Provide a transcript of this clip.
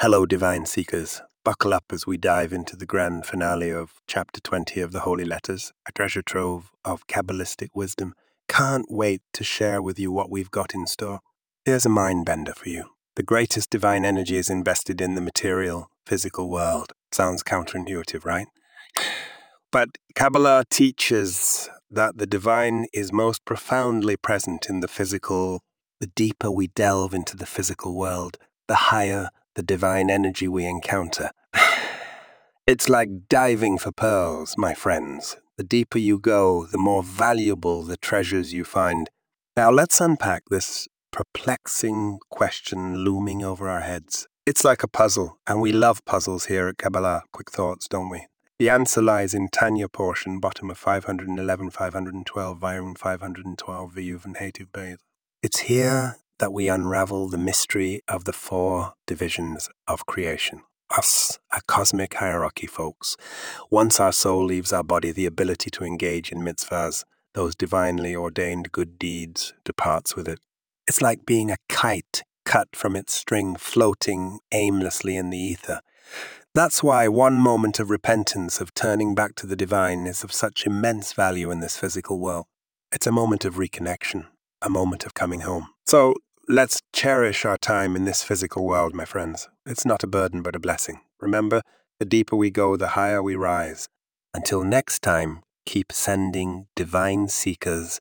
Hello, Divine Seekers. Buckle up as we dive into the grand finale of Chapter 20 of the Holy Letters, a treasure trove of Kabbalistic wisdom. Can't wait to share with you what we've got in store. Here's a mind bender for you. The greatest divine energy is invested in the material, physical world. Sounds counterintuitive, right? But Kabbalah teaches that the divine is most profoundly present in the physical. The deeper we delve into the physical world, the higher the divine energy we encounter. It's like diving for pearls, my friends. The deeper you go, the more valuable the treasures you find. Now let's unpack this perplexing question looming over our heads. It's like a puzzle, and we love puzzles here at Kabbalah Quick Thoughts, don't we? The answer lies in Tanya portion, bottom of 511, 512, Volume 512, Viyuv and Hetuv Beis. It's here that we unravel the mystery of the four divisions of creation. Us, a cosmic hierarchy, folks. Once our soul leaves our body, the ability to engage in mitzvahs, those divinely ordained good deeds, departs with it. It's like being a kite cut from its string, floating aimlessly in the ether. That's why one moment of repentance, of turning back to the divine, is of such immense value in this physical world. It's a moment of reconnection, a moment of coming home. So let's cherish our time in this physical world, my friends. It's not a burden, but a blessing. Remember, the deeper we go, the higher we rise. Until next time, keep sending divine seekers.